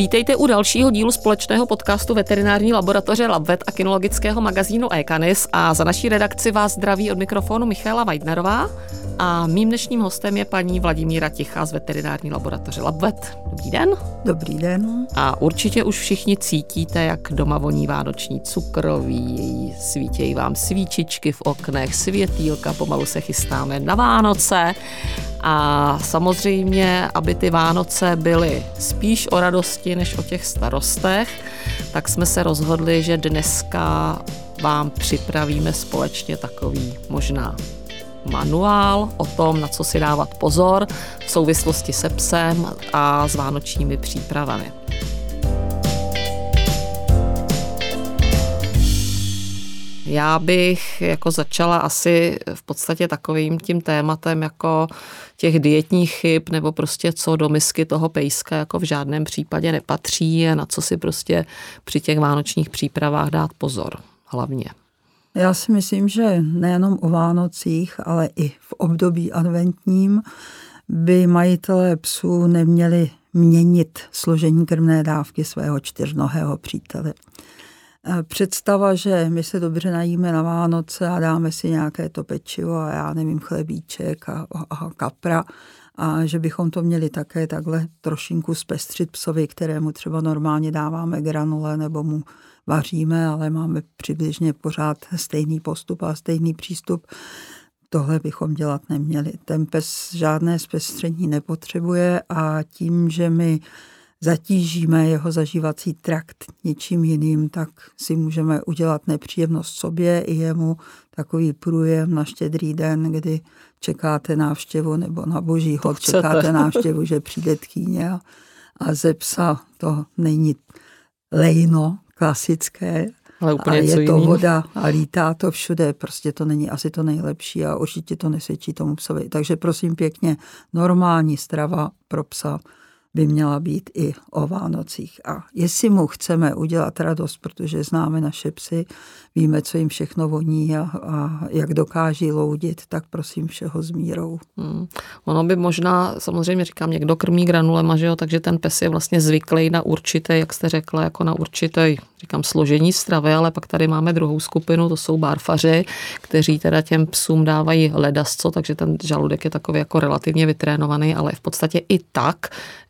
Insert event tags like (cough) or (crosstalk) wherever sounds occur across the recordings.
Vítejte u dalšího dílu společného podcastu veterinární laboratoře LabVet a kinologického magazínu Ekanis a za naší redakci vás zdraví od mikrofonu Michaela Weidnerová a mým dnešním hostem je paní Vladimíra Tichá z veterinární laboratoře LabVet. Dobrý den. Dobrý den. A určitě už všichni cítíte, jak doma voní vánoční cukroví, svítějí vám svíčičky v oknech, světýlka, pomalu se chystáme na Vánoce. A samozřejmě, aby ty Vánoce byly spíš o radosti než o těch starostech, tak jsme se rozhodli, že dneska vám připravíme společně takový možná manuál o tom, na co si dávat pozor v souvislosti se psem a s vánočními přípravami. Já bych jako začala asi v podstatě takovým tím tématem jako těch dietních chyb nebo prostě co do misky toho pejska jako v žádném případě nepatří a na co si prostě při těch vánočních přípravách dát pozor hlavně. Já si myslím, že nejenom o Vánocích, ale i v období adventním by majitelé psů neměli měnit složení krmné dávky svého čtyřnohého přítele. Eh, představa, že my se dobře najíme na Vánoce a dáme si nějaké to pečivo a já nevím, chlebíček a, a kapra a že bychom to měli také takhle trošinku zpestřit psovi, kterému třeba normálně dáváme granule nebo mu vaříme, ale máme přibližně pořád stejný postup a stejný přístup. Tohle bychom dělat neměli. Ten pes žádné zpestření nepotřebuje a tím, že my zatížíme jeho zažívací trakt něčím jiným, tak si můžeme udělat nepříjemnost sobě i jemu takový průjem na štědrý den, kdy čekáte návštěvu nebo na boží hod čekáte (laughs) návštěvu, že přijde tchýně a, a ze psa to není lejno klasické, ale úplně a je to jiný. voda a lítá to všude, prostě to není asi to nejlepší a určitě to nesvědčí tomu psovi. Takže prosím pěkně, normální strava pro psa by měla být i o Vánocích. A jestli mu chceme udělat radost, protože známe naše psy, víme, co jim všechno voní a, a jak dokáží loudit, tak prosím všeho s mírou. Hmm. Ono by možná, samozřejmě říkám, někdo krmí granulema, že jo, takže ten pes je vlastně zvyklý na určité, jak jste řekla, jako na určité, říkám, složení stravy, ale pak tady máme druhou skupinu, to jsou barfaři, kteří teda těm psům dávají ledasco, takže ten žaludek je takový jako relativně vytrénovaný, ale v podstatě i tak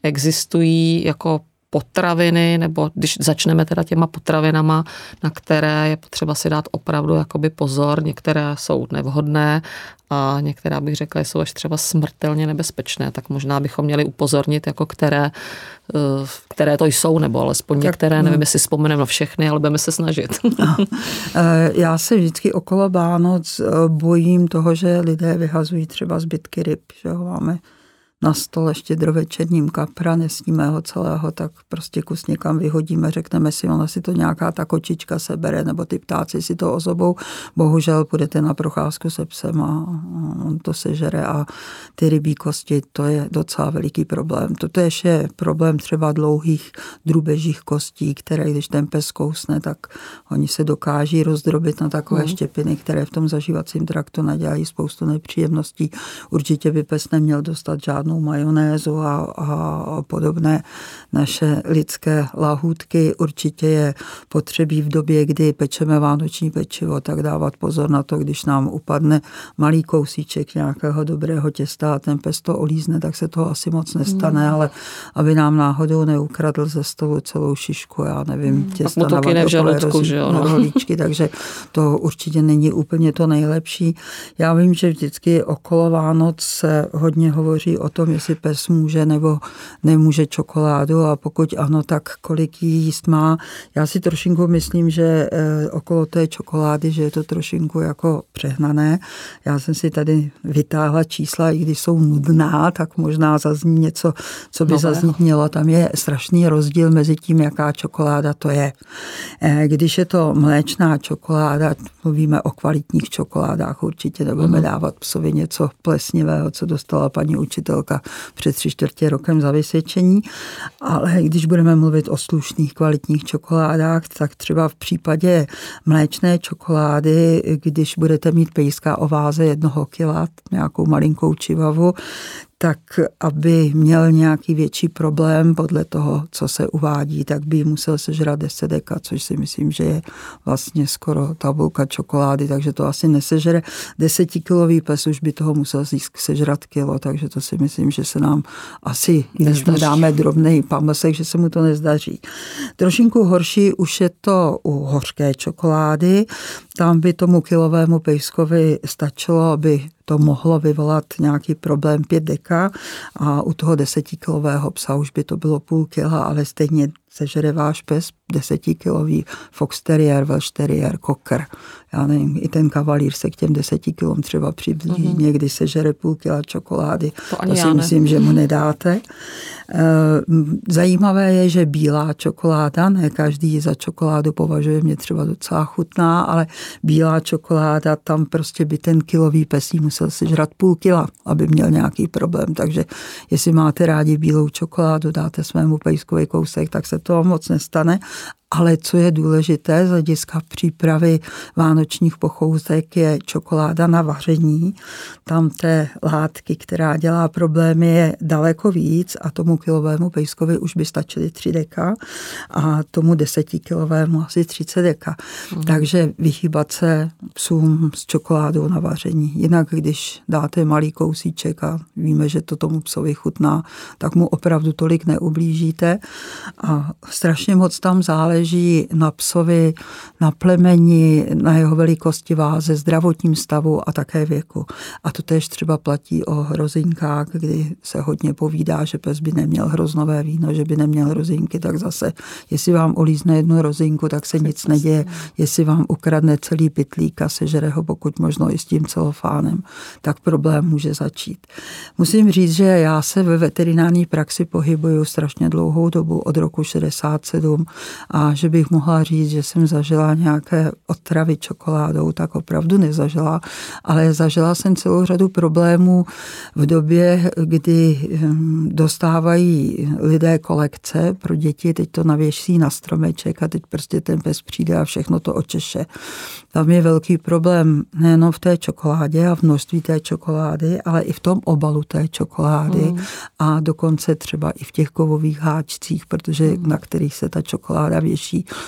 existují jako potraviny, nebo když začneme teda těma potravinama, na které je potřeba si dát opravdu jakoby pozor, některé jsou nevhodné a některé bych řekla, jsou až třeba smrtelně nebezpečné, tak možná bychom měli upozornit, jako které, eh, které to jsou, nebo alespoň některé, tak, nevím, jestli vzpomeneme na všechny, ale budeme se snažit. (laughs) Eh, já se vždycky okolo Vánoc eh, bojím toho, že lidé vyhazují třeba zbytky ryb, že ho máme na stole štědrovečerním kapra, nesníme ho celého, tak prostě kus někam vyhodíme, řekneme si, ona si to nějaká ta kočička sebere, nebo ty ptáci si to ozobou. Bohužel půjdete na procházku se psem a on to sežere a ty rybí kosti, to je docela veliký problém. Toto je problém třeba dlouhých drubežích kostí, které když ten pes kousne, tak oni se dokáží rozdrobit na takové mm. štěpiny, které v tom zažívacím traktu nadělají spoustu nepříjemností. Určitě by pes neměl dostat žádnou žádnou majonézu a, a podobné naše lidské lahůdky. Určitě je potřebí v době, kdy pečeme vánoční pečivo, tak dávat pozor na to, když nám upadne malý kousíček nějakého dobrého těsta a ten pes to olízne, tak se toho asi moc nestane, hmm. ale aby nám náhodou neukradl ze stolu celou šišku, já nevím, hmm. těsta na v žaludku, že jo? No. takže to určitě není úplně to nejlepší. Já vím, že vždycky okolo Vánoc se hodně hovoří o tom, tom, jestli pes může nebo nemůže čokoládu a pokud ano, tak kolik jí jíst má. Já si trošinku myslím, že eh, okolo té čokolády, že je to trošinku jako přehnané. Já jsem si tady vytáhla čísla, i když jsou nudná, tak možná zazní něco, co by zaznít mělo. Tam je strašný rozdíl mezi tím, jaká čokoláda to je. Eh, když je to mléčná čokoláda, mluvíme o kvalitních čokoládách, určitě nebudeme mm. dávat psovi něco plesnivého, co dostala paní učitelka roka, před tři čtvrtě rokem za vysvědčení, ale když budeme mluvit o slušných kvalitních čokoládách, tak třeba v případě mléčné čokolády, když budete mít pejska o váze jednoho kila, nějakou malinkou čivavu, tak aby měl nějaký větší problém podle toho, co se uvádí, tak by musel sežrat 10 deka, což si myslím, že je vlastně skoro tabulka čokolády, takže to asi nesežere. Desetikilový pes už by toho musel sežrat kilo, takže to si myslím, že se nám asi, když mu dáme drobný pamlsek, že se mu to nezdaří. Trošinku horší už je to u hořké čokolády. Tam by tomu kilovému pejskovi stačilo, aby to mohlo vyvolat nějaký problém 5 deka a u toho desetikilového psa už by to bylo půl kila, ale stejně sežere váš pes desetikilový fox terrier, welsh terrier, cocker. Já nevím, i ten kavalír se k těm deseti kilům třeba přiblíží, mm-hmm. někdy sežere půl kila čokolády. To, ani to si ne. myslím, že mu nedáte. Eh, zajímavé je, že bílá čokoláda, ne každý ji za čokoládu považuje mě třeba docela chutná, ale bílá čokoláda, tam prostě by ten kilový pesí musel sežrat půl kila, aby měl nějaký problém. Takže jestli máte rádi bílou čokoládu, dáte svému pejskovi kousek, tak se to moc nestane ale co je důležité z hlediska přípravy vánočních pochouzek je čokoláda na vaření. Tam té látky, která dělá problémy, je daleko víc a tomu kilovému pejskovi už by stačily 3 deka a tomu desetikilovému asi 30 deka. Mm. Takže vychýbat se psům s čokoládou na vaření. Jinak, když dáte malý kousíček a víme, že to tomu psovi chutná, tak mu opravdu tolik neublížíte a strašně moc tam záleží záleží na psovi, na plemeni, na jeho velikosti váze, zdravotním stavu a také věku. A to tež třeba platí o hrozinkách, kdy se hodně povídá, že pes by neměl hroznové víno, že by neměl hrozinky, tak zase, jestli vám olízne jednu hrozinku, tak se nic neděje. Jestli vám ukradne celý pytlík a sežere ho pokud možno i s tím celofánem, tak problém může začít. Musím říct, že já se ve veterinární praxi pohybuju strašně dlouhou dobu, od roku 67 a že bych mohla říct, že jsem zažila nějaké otravy čokoládou, tak opravdu nezažila, ale zažila jsem celou řadu problémů v době, kdy dostávají lidé kolekce pro děti, teď to navěší na stromeček a teď prostě ten pes přijde a všechno to očeše. Tam je velký problém nejenom v té čokoládě a v množství té čokolády, ale i v tom obalu té čokolády mm. a dokonce třeba i v těch kovových háčcích, protože mm. na kterých se ta čokoláda věší,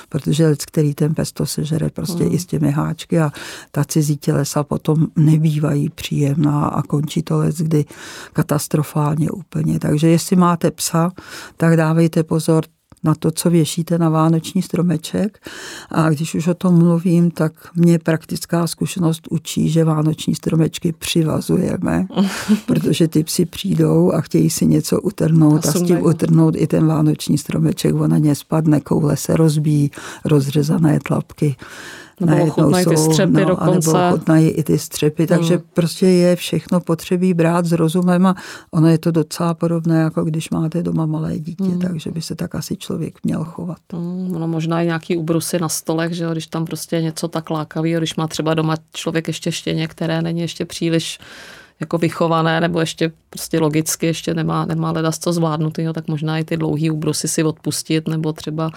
protože lec, který ten pes to sežere prostě mm. i s těmi háčky a ta cizí tělesa potom nebývají příjemná a končí to lec, kdy katastrofálně úplně. Takže jestli máte psa, tak dávejte pozor, na to, co věšíte na vánoční stromeček. A když už o tom mluvím, tak mě praktická zkušenost učí, že vánoční stromečky přivazujeme, (laughs) protože ty psi přijdou a chtějí si něco utrhnout a, a s tím utrhnout i ten vánoční stromeček. Ona ně spadne, koule se rozbíjí, rozřezané tlapky nebo ochutnají ty střepy no, dokonce. Nebo ochutnají i ty střepy, takže hmm. prostě je všechno potřebí brát s rozumem a ono je to docela podobné, jako když máte doma malé dítě, hmm. takže by se tak asi člověk měl chovat. Hmm, ono možná i nějaký ubrusy na stolech, že jo, když tam prostě něco tak lákavého, když má třeba doma člověk ještě štěně, které není ještě příliš jako vychované, nebo ještě prostě logicky ještě nemá, nemá ledas co zvládnutého, tak možná i ty dlouhý úbrusy si odpustit, nebo třeba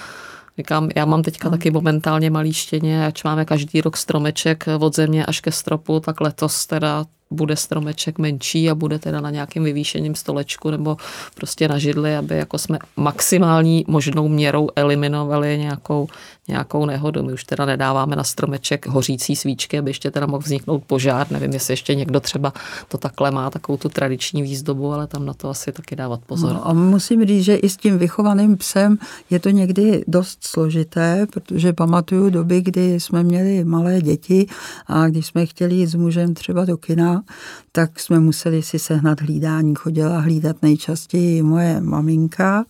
Říkám, já mám teďka taky momentálně malý štěně, ač máme každý rok stromeček od země až ke stropu, tak letos teda bude stromeček menší a bude teda na nějakém vyvýšeném stolečku nebo prostě na židli, aby jako jsme maximální možnou měrou eliminovali nějakou, nějakou nehodu. My už teda nedáváme na stromeček hořící svíčky, aby ještě teda mohl vzniknout požár. Nevím, jestli ještě někdo třeba to takhle má, takovou tu tradiční výzdobu, ale tam na to asi taky dávat pozor. No, a musím říct, že i s tím vychovaným psem je to někdy dost složité, protože pamatuju doby, kdy jsme měli malé děti a když jsme chtěli jít s mužem třeba do kina, tak jsme museli si sehnat hlídání. Chodila hlídat nejčastěji moje maminka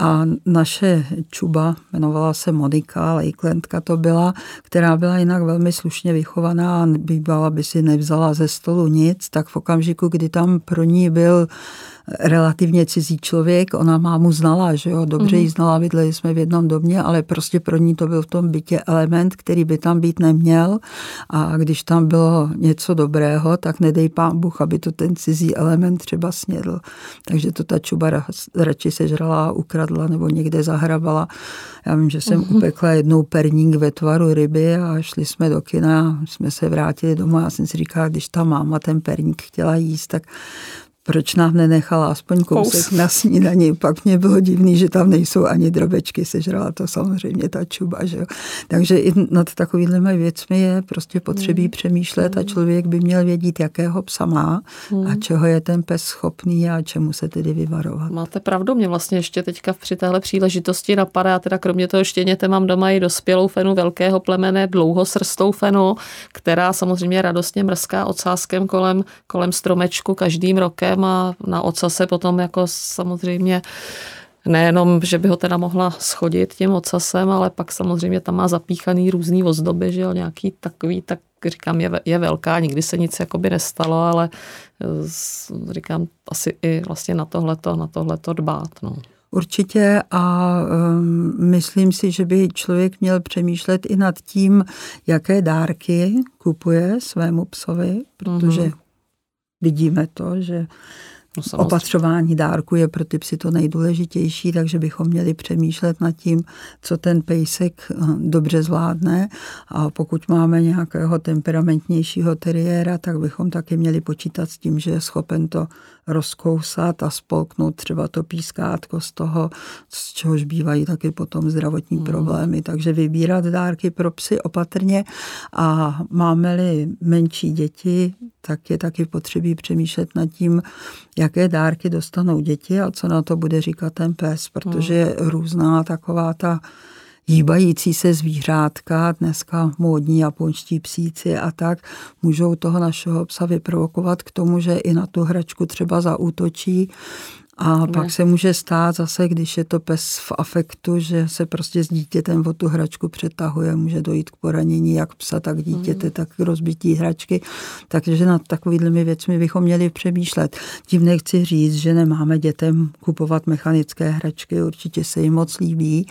a naše čuba, jmenovala se Monika, Lejklentka to byla, která byla jinak velmi slušně vychovaná a bývala by si nevzala ze stolu nic, tak v okamžiku, kdy tam pro ní byl relativně cizí člověk, ona mámu znala, že jo, dobře mm. ji znala, bydleli jsme v jednom domě, ale prostě pro ní to byl v tom bytě element, který by tam být neměl a když tam bylo něco dobrého, tak nedej pán Bůh, aby to ten cizí element třeba snědl. Takže to ta čuba radši sežrala, ukradla nebo někde zahrabala. Já vím, že jsem mm. upekla jednou perník ve tvaru ryby a šli jsme do kina, jsme se vrátili domů a já jsem si říkala, když ta máma ten perník chtěla jíst, tak proč nám nenechala aspoň kousek Kous. na snídani. Pak mě bylo divný, že tam nejsou ani drobečky, sežrala to samozřejmě ta čuba. Že jo. Takže i nad takovými věcmi je prostě potřebí hmm. přemýšlet a člověk by měl vědět, jakého psa má hmm. a čeho je ten pes schopný a čemu se tedy vyvarovat. Máte pravdu, mě vlastně ještě teďka při téhle příležitosti napadá, teda kromě toho štěněte mám doma i dospělou fenu velkého plemene, dlouhosrstou fenu, která samozřejmě radostně mrská ocáskem kolem, kolem stromečku každým rokem a na ocase potom jako samozřejmě nejenom, že by ho teda mohla schodit tím ocasem, ale pak samozřejmě tam má zapíchaný různý ozdoby, že jo, nějaký takový, tak říkám, je, je velká, nikdy se nic jakoby nestalo, ale říkám, asi i vlastně na tohleto, na tohleto dbát, no. Určitě a um, myslím si, že by člověk měl přemýšlet i nad tím, jaké dárky kupuje svému psovi, protože mm-hmm vidíme to, že No, Opatřování dárku je pro ty psy to nejdůležitější, takže bychom měli přemýšlet nad tím, co ten pejsek eh, dobře zvládne. A pokud máme nějakého temperamentnějšího teriéra, tak bychom taky měli počítat s tím, že je schopen to rozkousat a spolknout třeba to pískátko z toho, z čehož bývají taky potom zdravotní mm. problémy. Takže vybírat dárky pro psy opatrně a máme-li menší děti, tak je taky potřebí přemýšlet nad tím, jaké dárky dostanou děti a co na to bude říkat ten pes, protože je různá taková ta hýbající se zvířátka, dneska módní japonští psíci a tak, můžou toho našeho psa vyprovokovat k tomu, že i na tu hračku třeba zaútočí a ne. pak se může stát zase, když je to pes v afektu, že se prostě s dítětem o tu hračku přetahuje, může dojít k poranění jak psa, tak dítěte, mm. tak k rozbití hračky. Takže nad takovými věcmi bychom měli přemýšlet. Tím nechci říct, že nemáme dětem kupovat mechanické hračky, určitě se jim moc líbí,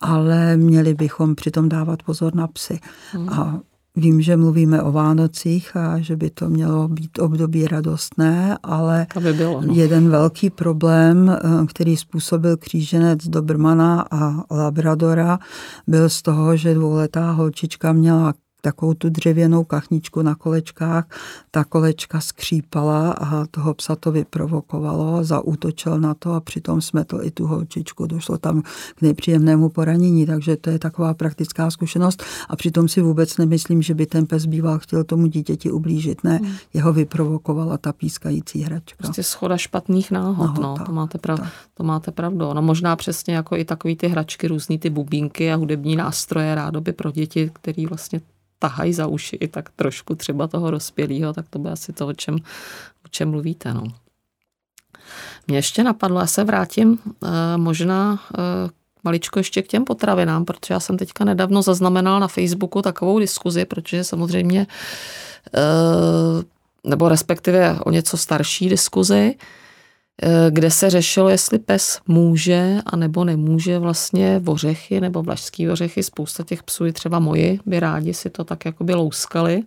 ale měli bychom přitom dávat pozor na psy. Mm. A Vím, že mluvíme o Vánocích a že by to mělo být období radostné, ale by bylo, no. jeden velký problém, eh, který způsobil kříženec Dobrmana a Labradora, byl z toho, že dvouletá holčička měla takovou tu dřevěnou kachničku na kolečkách. Ta kolečka skřípala a toho psa to vyprovokovalo, zaútočil na to a přitom smetl i tu holčičku. Došlo tam k nepříjemnému poranění, takže to je taková praktická zkušenost a přitom si vůbec nemyslím, že by ten pes býval chtěl tomu dítěti ublížit. Ne, hmm. jeho vyprovokovala ta pískající hračka. Prostě schoda špatných náhod, no, to, máte prav, to máte pravdu. No možná přesně jako i takový ty hračky, různý ty bubínky a hudební nástroje rádoby pro děti, který vlastně tahají za uši i tak trošku třeba toho rozpělého, tak to by asi to, o čem, o čem mluvíte. No. Mě ještě napadlo, já se vrátím e, možná e, maličko ještě k těm potravinám, protože já jsem teďka nedávno zaznamenal na Facebooku takovou diskuzi, protože samozřejmě, e, nebo respektive o něco starší diskuzi, Eh, kde se řešilo, jestli pes může a nebo nemůže vlastně ořechy nebo vlašský ořechy. Spousta těch psů, třeba moji, by rádi si to tak jako by louskali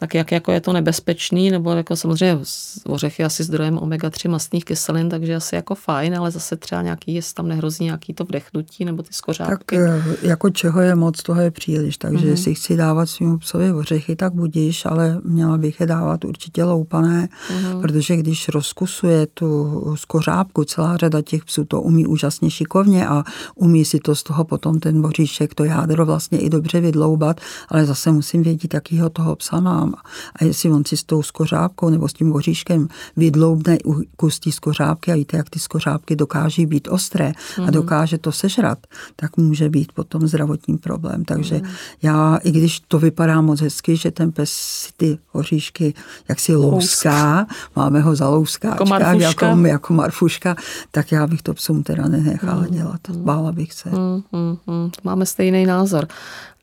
tak jak jako je to nebezpečný, nebo jako samozřejmě ořechy asi zdrojem omega-3 mastných kyselin, takže asi jako fajn, ale zase třeba nějaký, jestli tam nehrozí nějaký to vdechnutí nebo ty skořápky. Tak eh, jako čeho je moc, toho je příliš, takže mm-hmm. jestli chci dávat svým psovi ořechy, tak budíš, ale měla bych je dávat určitě loupané, mm-hmm. protože když rozkusuje tu skořápku, celá řada těch psů to umí úžasně šikovně a umí si to z toho potom ten boříšek, to jádro vlastně i dobře vydloubat, ale zase musím vědět, jakýho toho psa mám sám. A jestli on si s tou skořápkou nebo s tím oříškem vydloubne kus té skořápky a víte, jak ty skořápky dokáží být ostré mm-hmm. a mhm. dokáže to sežrat, tak může být potom zdravotní problém. Takže mm-hmm. já, i když to vypadá moc hezky, že ten pes si ty oříšky jak si louská, máme ho za louskáčka, jako, jako, jako marfuška, tak já bych to psům teda nenechala mm-hmm. dělat. Bála bych se. Mm-hmm. Máme stejný názor.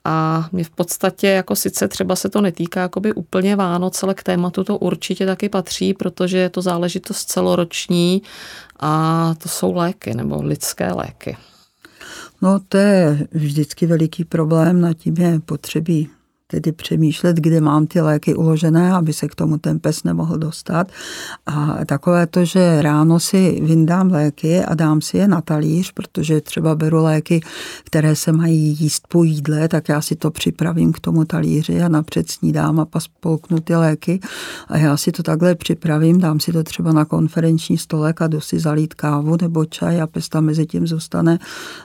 A mě v podstatě, jako sice třeba se to netýká jakoby úplně Vánoc, ale k tématu to určitě taky patří, protože je to záležitost celoroční a to jsou léky nebo lidské léky. No to je vždycky veliký problém, na tím je potřebí tedy přemýšlet, kde mám ty léky uložené, aby se k tomu ten pes nemohl dostat. A takové to, že ráno si vyndám léky a dám si je na talíř, protože třeba beru léky, které se mají jíst po jídle, tak já si to připravím k tomu talíři a napřed snídám a pas polknu ty léky a já si to takhle připravím, dám si to třeba na konferenční stolek a jdu si zalít kávu nebo čaj a pes tam mezi tím zůstane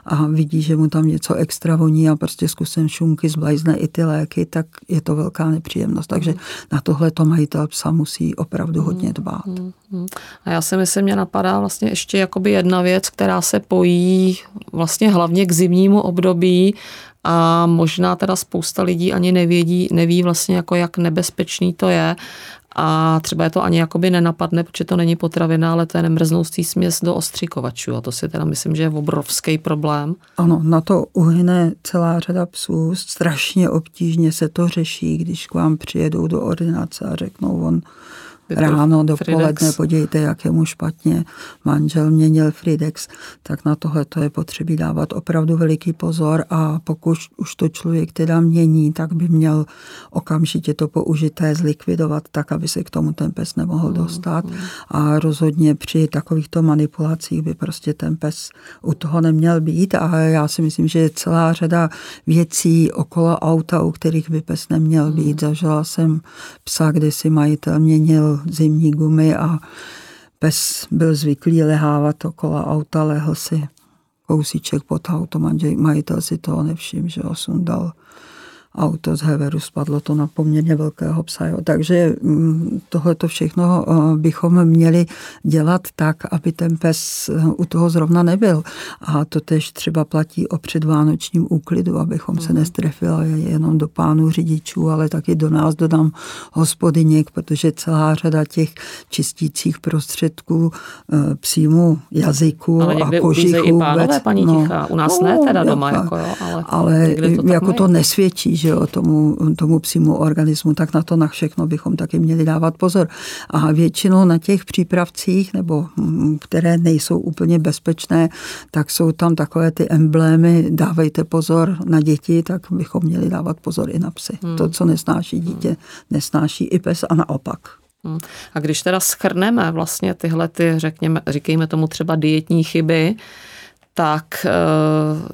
a vidí, že mu tam něco extra voní a prostě zkusím šunky, zblajzne i ty léky, tak je to velká nepříjemnost. Takže na tohle to majitel psa musí opravdu mm. hodně dbát. Mm. A já si myslím, mě napadá vlastně ještě jakoby jedna věc, která se pojí vlastně hlavně k zimnímu období a možná teda spousta lidí ani nevědí, neví vlastně jako jak nebezpečný to je a třeba je to ani jakoby nenapadne, protože to není potravina, ale to je nemrznoustý směs do ostřikovačů a to si teda myslím, že je obrovský problém. Ano, na to uhyne celá řada psů, strašně obtížně se to řeší, když k vám přijedou do ordinace a řeknou, on ráno, dopoledne, podívejte, jak je mu špatně, manžel měnil Fridex, tak na tohle to je potřebí dávat opravdu veliký pozor a pokud už to člověk teda mění, tak by měl okamžitě to použité zlikvidovat tak, aby se k tomu ten pes nemohl dostat. Mm. a rozhodně při takovýchto manipulacích by prostě ten pes u toho neměl být. A já si myslím, že je celá řada věcí okolo auta, u kterých by pes neměl být. Zažila jsem psa, kde si majitel měnil zimní gumy a pes byl zvyklý lehávat okolo auta, lehl si kousíček pod auto, majitel si toho nevšiml, že ho sundal auto z Heveru, spadlo to na poměrně velkého psa. Jo. Takže mm, tohle to všechno eh, bychom měli dělat tak, aby ten pes eh, u toho zrovna nebyl. A to tež třeba platí o předvánočním úklidu, abychom se mhm. nestrefili jenom do pánů řidičů, ale taky do nás, dodám hospodyněk, protože celá řada těch čistících prostředků eh, příjmu jazyku ale a kožichu. i pánové, paní no, Tichá. U nás no, ne teda doma, jako jo, ale, ale to jako mají. to nesvědčí, že jo, tomu, tomu psímu organismu, tak na to na všechno bychom taky měli dávat pozor. A většinou na těch přípravcích, nebo mm, které nejsou úplně bezpečné, tak jsou tam takové ty emblémy, dávejte pozor na děti, tak bychom měli dávat pozor i na psy. Hmm. To, co nesnáší dítě, nesnáší i pes a naopak. Hmm. A když teda schrneme vlastně tyhle, ty, řekněme, říkejme tomu třeba dietní chyby, tak eh,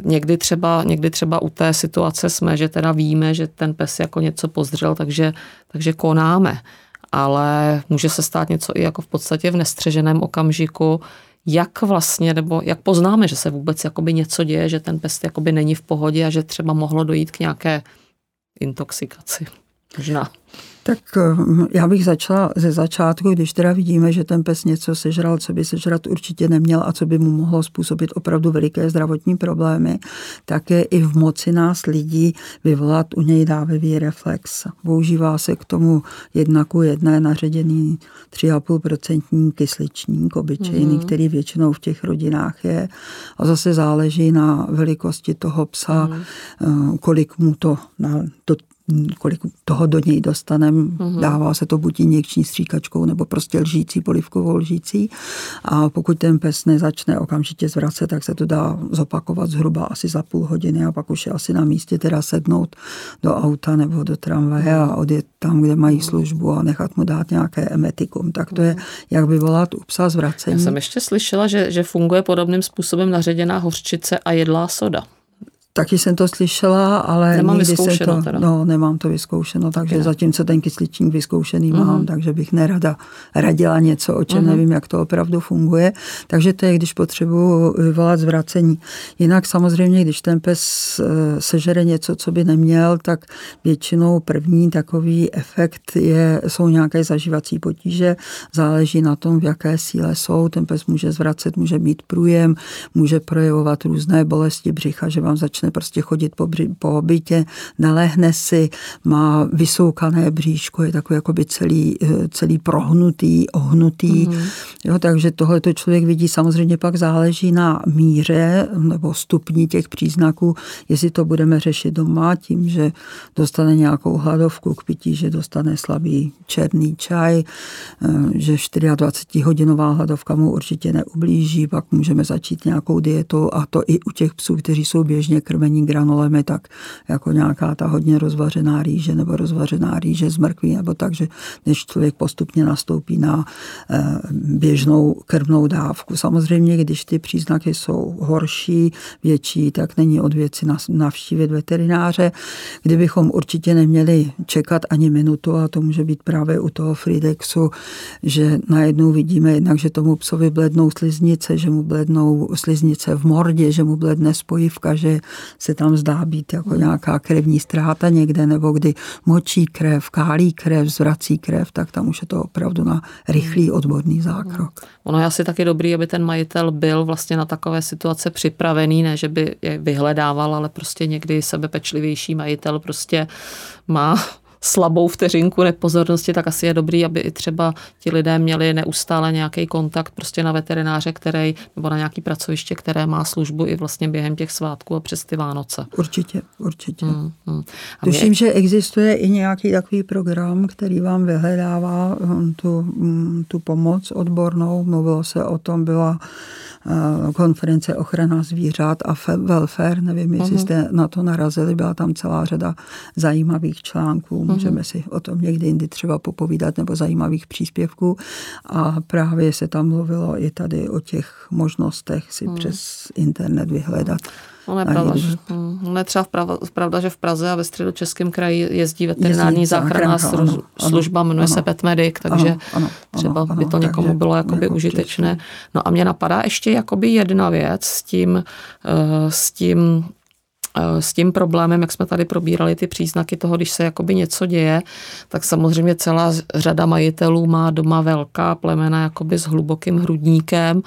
někdy třeba, někdy třeba u té situace jsme, že teda víme, že ten pes jako něco pozdřel, takže, takže konáme. Ale může se stát něco i jako v podstatě v nestřeženém okamžiku, jak vlastně, nebo jak poznáme, že se vůbec jakoby něco děje, že ten pes jakoby není v pohodě a že třeba mohlo dojít k nějaké intoxikaci. Možná. Tak hm, já bych začala ze začátku, když teda vidíme, že ten pes něco sežral, co by sežrat určitě neměl a co by mu mohlo způsobit opravdu veliké zdravotní problémy, tak je i v moci nás lidí vyvolat u něj dávivý reflex. Používá se k tomu jedna ku jedné naředěný 3,5% kysličník obyčejný, mm. který většinou v těch rodinách je. A zase záleží na velikosti toho psa, mm. kolik mu to na to kolik toho do něj dostaneme. Mm-hmm. Dává se to buď injekční stříkačkou nebo prostě lžící, polivkovou lžící. A pokud ten pes nezačne okamžitě zvracet, tak se to dá zopakovat zhruba asi za půl hodiny a pak už je asi na místě teda sednout do auta nebo do tramvaje a odjet tam, kde mají službu a nechat mu dát nějaké emetikum. Tak to je, jak vyvolat u psa zvracení. Já jsem ještě slyšela, že, že funguje podobným způsobem naředěná hořčice a jedlá soda. Taky jsem to slyšela, ale nemám nikdy se to, teda. no, nemám to vyzkoušeno, takže okay. zatímco ten kysličník vyzkoušený uh-huh. mám, takže bych nerada radila něco, o čem uh-huh. nevím, jak to opravdu funguje. Takže to je, když potřebuji vyvolat zvracení. Jinak samozřejmě, když ten pes eh, sežere něco, co by neměl, tak většinou první takový efekt je, jsou nějaké zažívací potíže, záleží na tom, v jaké síle jsou. Ten pes může zvracet, může mít průjem, může projevovat různé bolesti břicha, že vám začne začne prostě chodit po, po bytě, nalehne si, má vysoukané bříško, je takový jakoby celý, eh, celý prohnutý, ohnutý. Mm-hmm. Jo, takže tohle to člověk vidí, samozřejmě pak záleží na míře nebo stupni těch příznaků, jestli to budeme řešit doma tím, že dostane nějakou hladovku k pití, že dostane slabý černý čaj, eh, že 24-hodinová hladovka mu určitě neublíží, pak můžeme začít nějakou dietou a to i u těch psů, kteří jsou běžně krmení granolemi, tak jako nějaká ta hodně rozvařená rýže nebo rozvařená rýže z mrkví nebo tak, že než člověk postupně nastoupí na eh, běžnou krvnou dávku. Samozřejmě, když ty příznaky jsou horší, větší, tak není od věci navštívit veterináře. Kdybychom určitě neměli čekat ani minutu, a to může být právě u toho Fridexu, že najednou vidíme jednak, že tomu psovi blednou sliznice, že mu blednou sliznice v mordě, že mu bledne spojivka, že se tam zdá být jako nějaká krevní ztráta někde, nebo kdy močí krev, kálí krev, zvrací krev, tak tam už je to opravdu na rychlý odborný zákrok. Ono je asi taky dobrý, aby ten majitel byl vlastně na takové situace připravený, ne, že by je vyhledával, ale prostě někdy sebepečlivější majitel prostě má slabou vteřinku nepozornosti, tak asi je dobrý, aby i třeba ti lidé měli neustále nějaký kontakt prostě na veterináře, který, nebo na nějaký pracoviště, které má službu i vlastně během těch svátků a přes ty Vánoce. Určitě, určitě. Hmm, hmm. A Tuším, mě... že existuje i nějaký takový program, který vám vyhledává hm, tu, hm, tu pomoc odbornou. Mluvilo se o tom, byla konference ochrana zvířat a welfare, nevím, jestli uh-huh. jste na to narazili, byla tam celá řada zajímavých článků, uh-huh. můžeme si o tom někdy jindy třeba popovídat, nebo zajímavých příspěvků a právě se tam mluvilo i tady o těch možnostech si uh-huh. přes internet vyhledat. No, je pravda, že, no, je třeba v pravda, že v Praze a ve středočeském kraji jezdí veterinární záchranná služba, jmenuje ano, se Petmedic, takže ano, ano, třeba ano, by to někomu takže, bylo jakoby jako užitečné. No a mě napadá ještě jakoby jedna věc s tím, uh, s tím Eh, s tím problémem, jak jsme tady probírali ty příznaky toho, když se jakoby něco děje, tak samozřejmě celá řada majitelů má doma velká plemena jakoby s hlubokým hrudníkem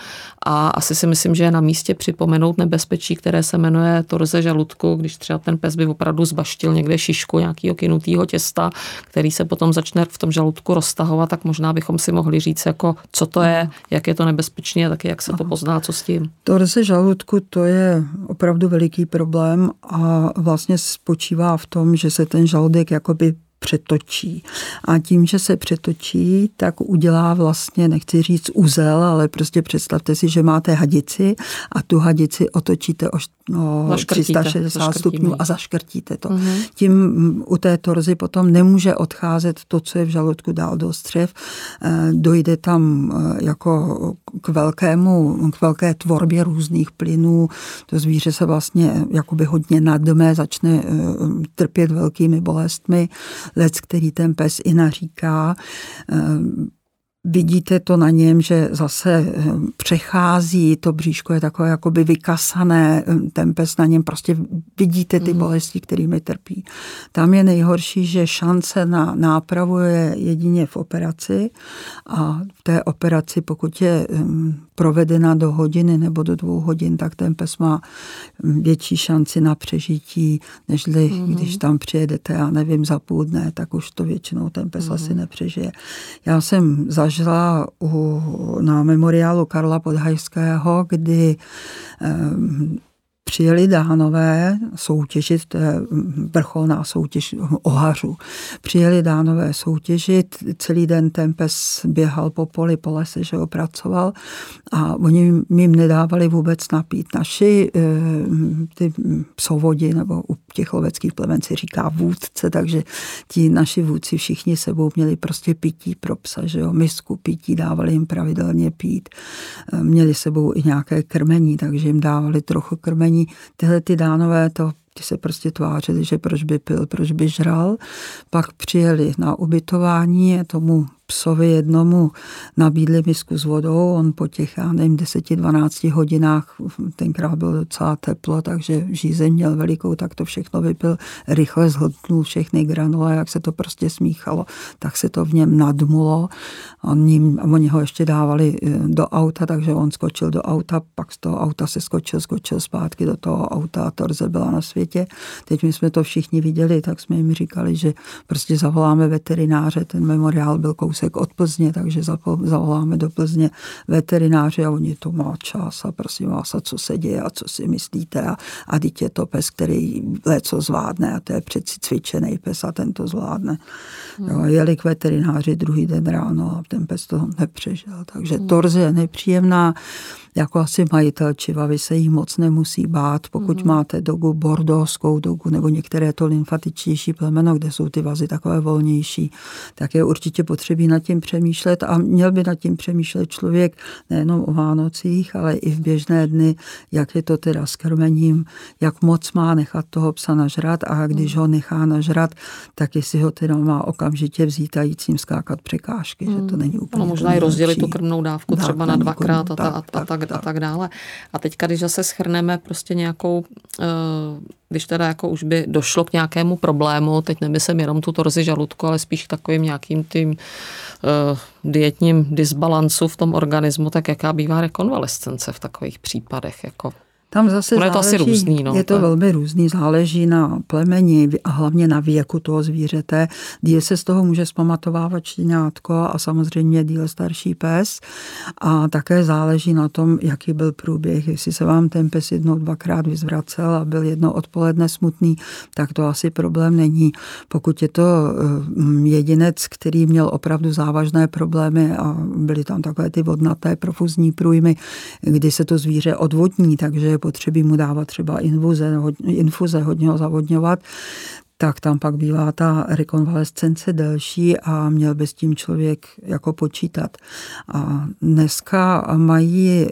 a asi si myslím, že je na místě připomenout nebezpečí, které se jmenuje torze žaludku, když třeba ten pes by opravdu zbaštil někde šišku nějakého kinutého těsta, který se potom začne v tom žaludku roztahovat, tak možná bychom si mohli říct, jako, co to je, jak je to nebezpečné a taky jak se to pozná, co s tím. Torze žaludku to je opravdu veliký problém a vlastně spočívá v tom, že se ten žaludek jakoby přetočí. A tím, že se přetočí, tak udělá vlastně, nechci říct uzel, ale prostě představte si, že máte hadici a tu hadici otočíte o no, 360 stupňů a zaškrtíte to. Uh-huh. Tím u té torzy potom nemůže odcházet to, co je v žaludku dál do střev. Eh, dojde tam eh, jako k velkému, k velké tvorbě různých plynů. To zvíře se vlastně jakoby hodně nadme, začne eh, trpět velkými bolestmi lec, který ten pes i naříká. Ehm, vidíte to na něm, že zase ehm, přechází, to bříško je takové jakoby vykasané, ehm, ten pes na něm prostě vidíte ty mhm. bolesti, kterými trpí. Tam je nejhorší, že šance na nápravu je jedině v operaci a v té operaci, pokud je provedena do hodiny nebo do dvou hodin, tak ten pes má větší šanci na přežití, než mm-hmm. když tam přijedete, já nevím, za půl dne, tak už to většinou ten pes mm-hmm. asi nepřežije. Já jsem zažila u, na memoriálu Karla Podhajského, kdy přijeli dánové soutěžit, je vrcholná soutěž ohařů, přijeli dánové soutěžit, celý den ten pes běhal po poli, po lese, že ho pracoval a oni jim nedávali vůbec napít. Naši eh, ty psovodi, nebo u těch loveckých plemen si říká vůdce, takže ti naši vůdci všichni sebou měli prostě pití pro psa, že jo, misku pití, dávali jim pravidelně pít, eh, měli sebou i nějaké krmení, takže jim dávali trochu krmení tyhle ty dánové to ty se prostě tvářili, že proč by pil, proč by žral. Pak přijeli na ubytování, tomu psovi jednomu nabídli misku s vodou, on po těch, já nevím, 10-12 hodinách, tenkrát bylo docela teplo, takže žízeň měl velikou, tak to všechno vypil, rychle zhltnul všechny granule, jak se to prostě smíchalo, tak se to v něm nadmulo. Oni, oni ho ještě dávali eh, do auta, takže on skočil do auta, pak z toho auta se skočil, skočil zpátky do toho auta a torze byla na světě. Teď my jsme to všichni viděli, tak jsme jim říkali, že prostě zavoláme veterináře, ten memoriál byl kousek kousek od Plzně, takže zavoláme do Plzně veterináře a oni to má čas a prosím vás, a co se děje a co si myslíte a, a dítě to pes, který co zvládne a to je přeci cvičený pes a ten to zvládne. Hmm. Jo, jeli k veterináři druhý den ráno a ten pes to nepřežil. Takže hmm. torze je nepříjemná jako asi majitel čivavy se jí moc nemusí bát, pokud mm. máte dogu bordovskou dogu nebo některé to lymfatičnější plemeno, kde jsou ty vazy takové volnější, tak je určitě potřebí nad tím přemýšlet a měl by nad tím přemýšlet člověk nejenom o Vánocích, ale i v běžné dny, jak je to teda s krmením, jak moc má nechat toho psa nažrat a když ho nechá nažrat, tak jestli ho teda má okamžitě vzít a jít s ním skákat překážky, mm. že to není úplně. No, možná i rozdělit tu krmnou dávku třeba na dvakrát a, ta, a, a tak tak, a tak dále. A teďka, když zase schrneme prostě nějakou, eh, když teda jako už by došlo k nějakému problému, teď nemyslím jenom tu torzi žaludku, ale spíš k takovým nějakým tím uh, dietním disbalancu v tom organismu, tak jaká bývá rekonvalescence v takových případech? Jako tam zase záleží, je to asi různý. No, je to, to velmi různý, záleží na plemeni a hlavně na věku toho zvířete. Díl se z toho může zpamatovávat štěňátko a samozřejmě díl starší pes. A také záleží na tom, jaký byl průběh. Jestli se vám ten pes jednou, dvakrát vyzvracel a byl jedno odpoledne smutný, tak to asi problém není. Pokud je to eh, jedinec, který měl opravdu závažné problémy a byly tam takové ty vodnaté profuzní průjmy, kdy se to zvíře odvodní, takže potřebí mu dávat třeba infuze, infuze hodně ho zavodňovat, tak tam pak bývá ta rekonvalescence delší a měl by s tím člověk jako počítat. A dneska mají e,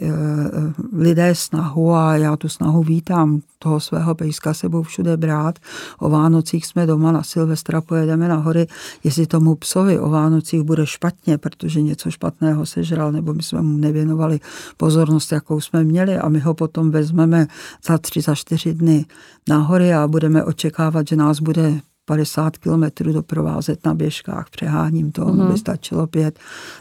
lidé snahu a já tu snahu vítám toho svého pejska sebou všude brát. O Vánocích jsme doma na Silvestra, pojedeme na hory, jestli tomu psovi o Vánocích bude špatně, protože něco špatného sežral, nebo my jsme mu nevěnovali pozornost, jakou jsme měli a my ho potom vezmeme za tři, za čtyři dny na hory a budeme očekávat, že nás bude the 50 kilometrů doprovázet na běžkách, přeháním to, mm. by stačilo pět,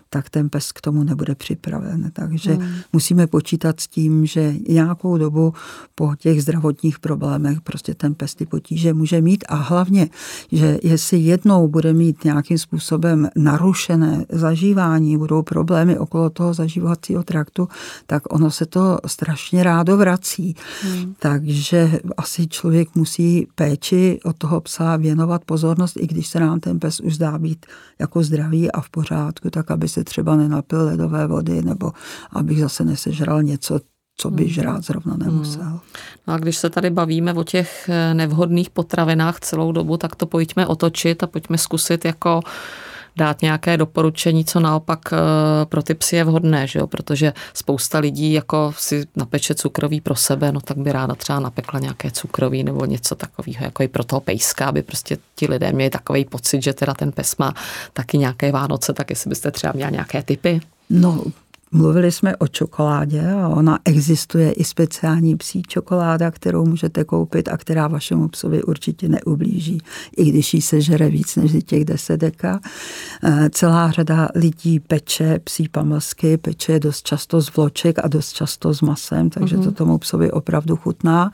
tak ten pes k tomu nebude připraven. Takže mm. musíme počítat s tím, že nějakou dobu po těch zdravotních problémech prostě ten pes ty potíže může mít a hlavně, že jestli jednou bude mít nějakým způsobem narušené zažívání, budou problémy okolo toho zažívacího traktu, tak ono se to strašně rádo vrací. Mm. Takže asi člověk musí péči od toho psa věnovat věnovat pozornost, i když se nám ten pes už zdá být jako zdravý a v pořádku, tak aby se třeba nenapil ledové vody nebo abych zase nesežral něco, co by hmm. žrát zrovna nemusel. Hmm. No a když se tady bavíme o těch eh, nevhodných potravinách celou dobu, tak to pojďme otočit a pojďme zkusit jako dát nějaké doporučení, co naopak eh, pro ty psy je vhodné, že jo? protože spousta lidí jako si napeče cukroví pro sebe, no tak by ráda třeba napekla nějaké cukroví nebo něco takového, jako i pro toho pejska, aby prostě ti lidé měli takový pocit, že teda ten pes má taky nějaké Vánoce, tak jestli byste třeba měla nějaké typy? No, Mluvili jsme o čokoládě a ona existuje i speciální psí čokoláda, kterou můžete koupit a která vašemu psovi určitě neublíží, i když jí se žere víc než těch deset deka. Eh, celá řada lidí peče psí pamlsky, peče dost často z vloček a dost často s masem, takže mm-hmm. to tomu psovi opravdu chutná.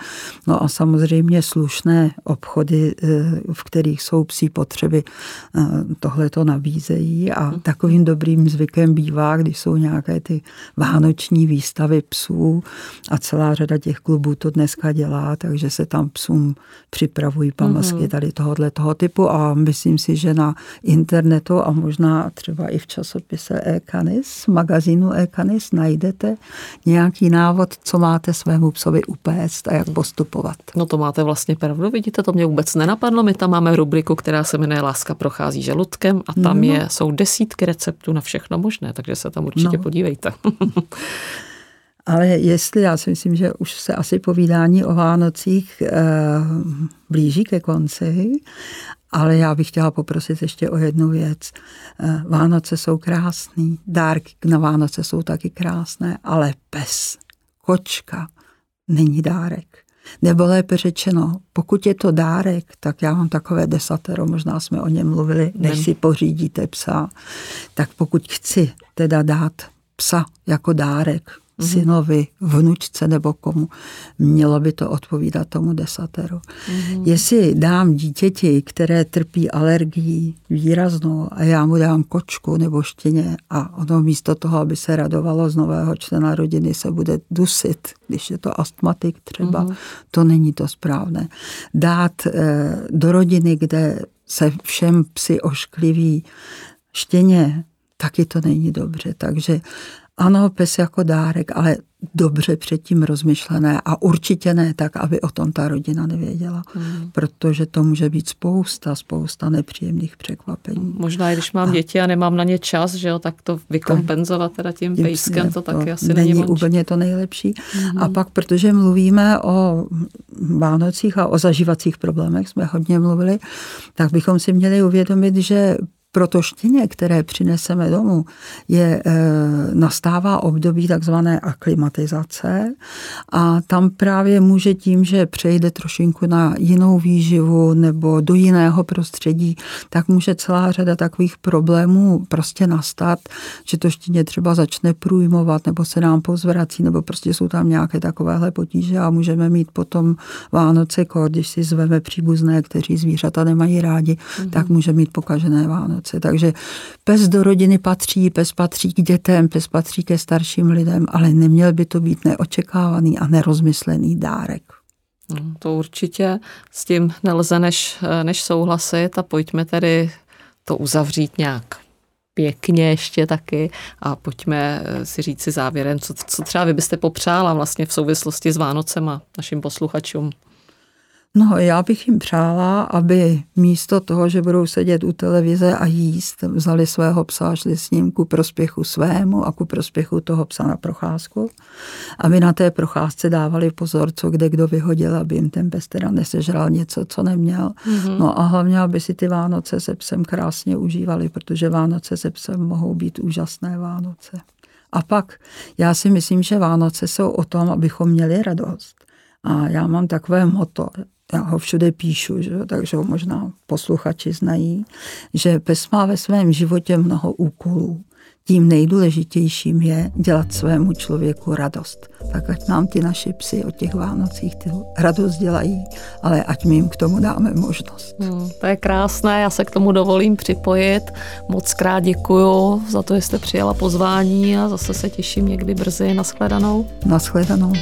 No a samozřejmě slušné obchody, eh, v kterých jsou psí potřeby, eh, tohle to nabízejí a mm-hmm. takovým dobrým zvykem bývá, když jsou nějaké ty vánoční výstavy psů a celá řada těch klubů to dneska dělá, takže se tam psům připravují pamlsky mm-hmm. tady tohohle toho typu a myslím si, že na internetu a možná třeba i v časopise e-Canis, magazínu e-Canis najdete nějaký návod, co máte svému psovi upéct a jak postupovat. No to máte vlastně pravdu, vidíte, to mě vůbec nenapadlo. My tam máme rubriku, která se jmenuje Láska prochází žaludkem a tam no. je, jsou desítky receptů na všechno možné, takže se tam určitě no. podívejte podívejte. (laughs) Ale jestli, já si myslím, že už se asi povídání o Vánocích e, blíží ke konci, ale já bych chtěla poprosit ještě o jednu věc. E, Vánoce jsou krásný, dárky na Vánoce jsou taky krásné, ale pes, kočka není dárek. Nebo lépe řečeno, pokud je to dárek, tak já mám takové desatero, možná jsme o něm mluvili, než si pořídíte psa, tak pokud chci teda dát psa jako dárek mm-hmm. synovi, vnučce nebo komu. Mělo by to odpovídat tomu desateru. Mm-hmm. Jestli dám dítěti, které trpí alergií výraznou a já mu dám kočku nebo štěně a ono místo toho, aby se radovalo z nového člena rodiny, se bude dusit, když je to astmatik třeba, mm-hmm. to není to správné. Dát eh, do rodiny, kde se všem psi oškliví štěně, taky to není dobře. Takže ano, pes jako dárek, ale dobře předtím rozmyšlené a určitě ne tak, aby o tom ta rodina nevěděla, hmm. protože to může být spousta, spousta nepříjemných překvapení. Možná i když mám a, děti a nemám na ně čas, že jo, tak to vykompenzovat teda tím pejskem, to, to taky asi není, není úplně to nejlepší. Hmm. A pak, protože mluvíme o Vánocích a o zažívacích problémech, jsme hodně mluvili, tak bychom si měli uvědomit, že pro to štěně, které přineseme domů, je, e, nastává období takzvané aklimatizace a tam právě může tím, že přejde trošinku na jinou výživu nebo do jiného prostředí, tak může celá řada takových problémů prostě nastat, že to štěně třeba začne průjmovat nebo se nám pozvrací, nebo prostě jsou tam nějaké takovéhle potíže a můžeme mít potom Vánoce, když si zveme příbuzné, kteří zvířata nemají rádi, mm-hmm. tak může mít pokažené Vánoce. Vánoce. Takže pes do rodiny patří, pes patří k dětem, pes patří ke starším lidem, ale neměl by to být neočekávaný a nerozmyslený dárek. No, to určitě s tím nelze než, než souhlasit a pojďme tedy to uzavřít nějak pěkně ještě taky a pojďme si říct si závěrem, co, co třeba vy byste popřála vlastně v souvislosti s Vánocema našim posluchačům. No, já bych jim přála, aby místo toho, že budou sedět u televize a jíst, vzali svého psa, šli s ním ku prospěchu svému a ku prospěchu toho psa na procházku. Aby na té procházce dávali pozor, co kde kdo vyhodil, aby jim ten pes teda nesežral něco, co neměl. Mm-hmm. No a hlavně, aby si ty Vánoce se psem krásně užívali, protože Vánoce se psem mohou být úžasné Vánoce. A pak já si myslím, že Vánoce jsou o tom, abychom měli radost. A já mám takové moto, já ho všude píšu, že? takže ho možná posluchači znají, že pes má ve svém životě mnoho úkolů. Tím nejdůležitějším je dělat svému člověku radost. Tak ať nám ty naše psy o těch Vánocích ty radost dělají, ale ať my jim k tomu dáme možnost. Hmm, to je krásné, já se k tomu dovolím připojit. Moc krát děkuju za to, že jste přijala pozvání a zase se těším někdy brzy. Naschledanou. Naschledanou.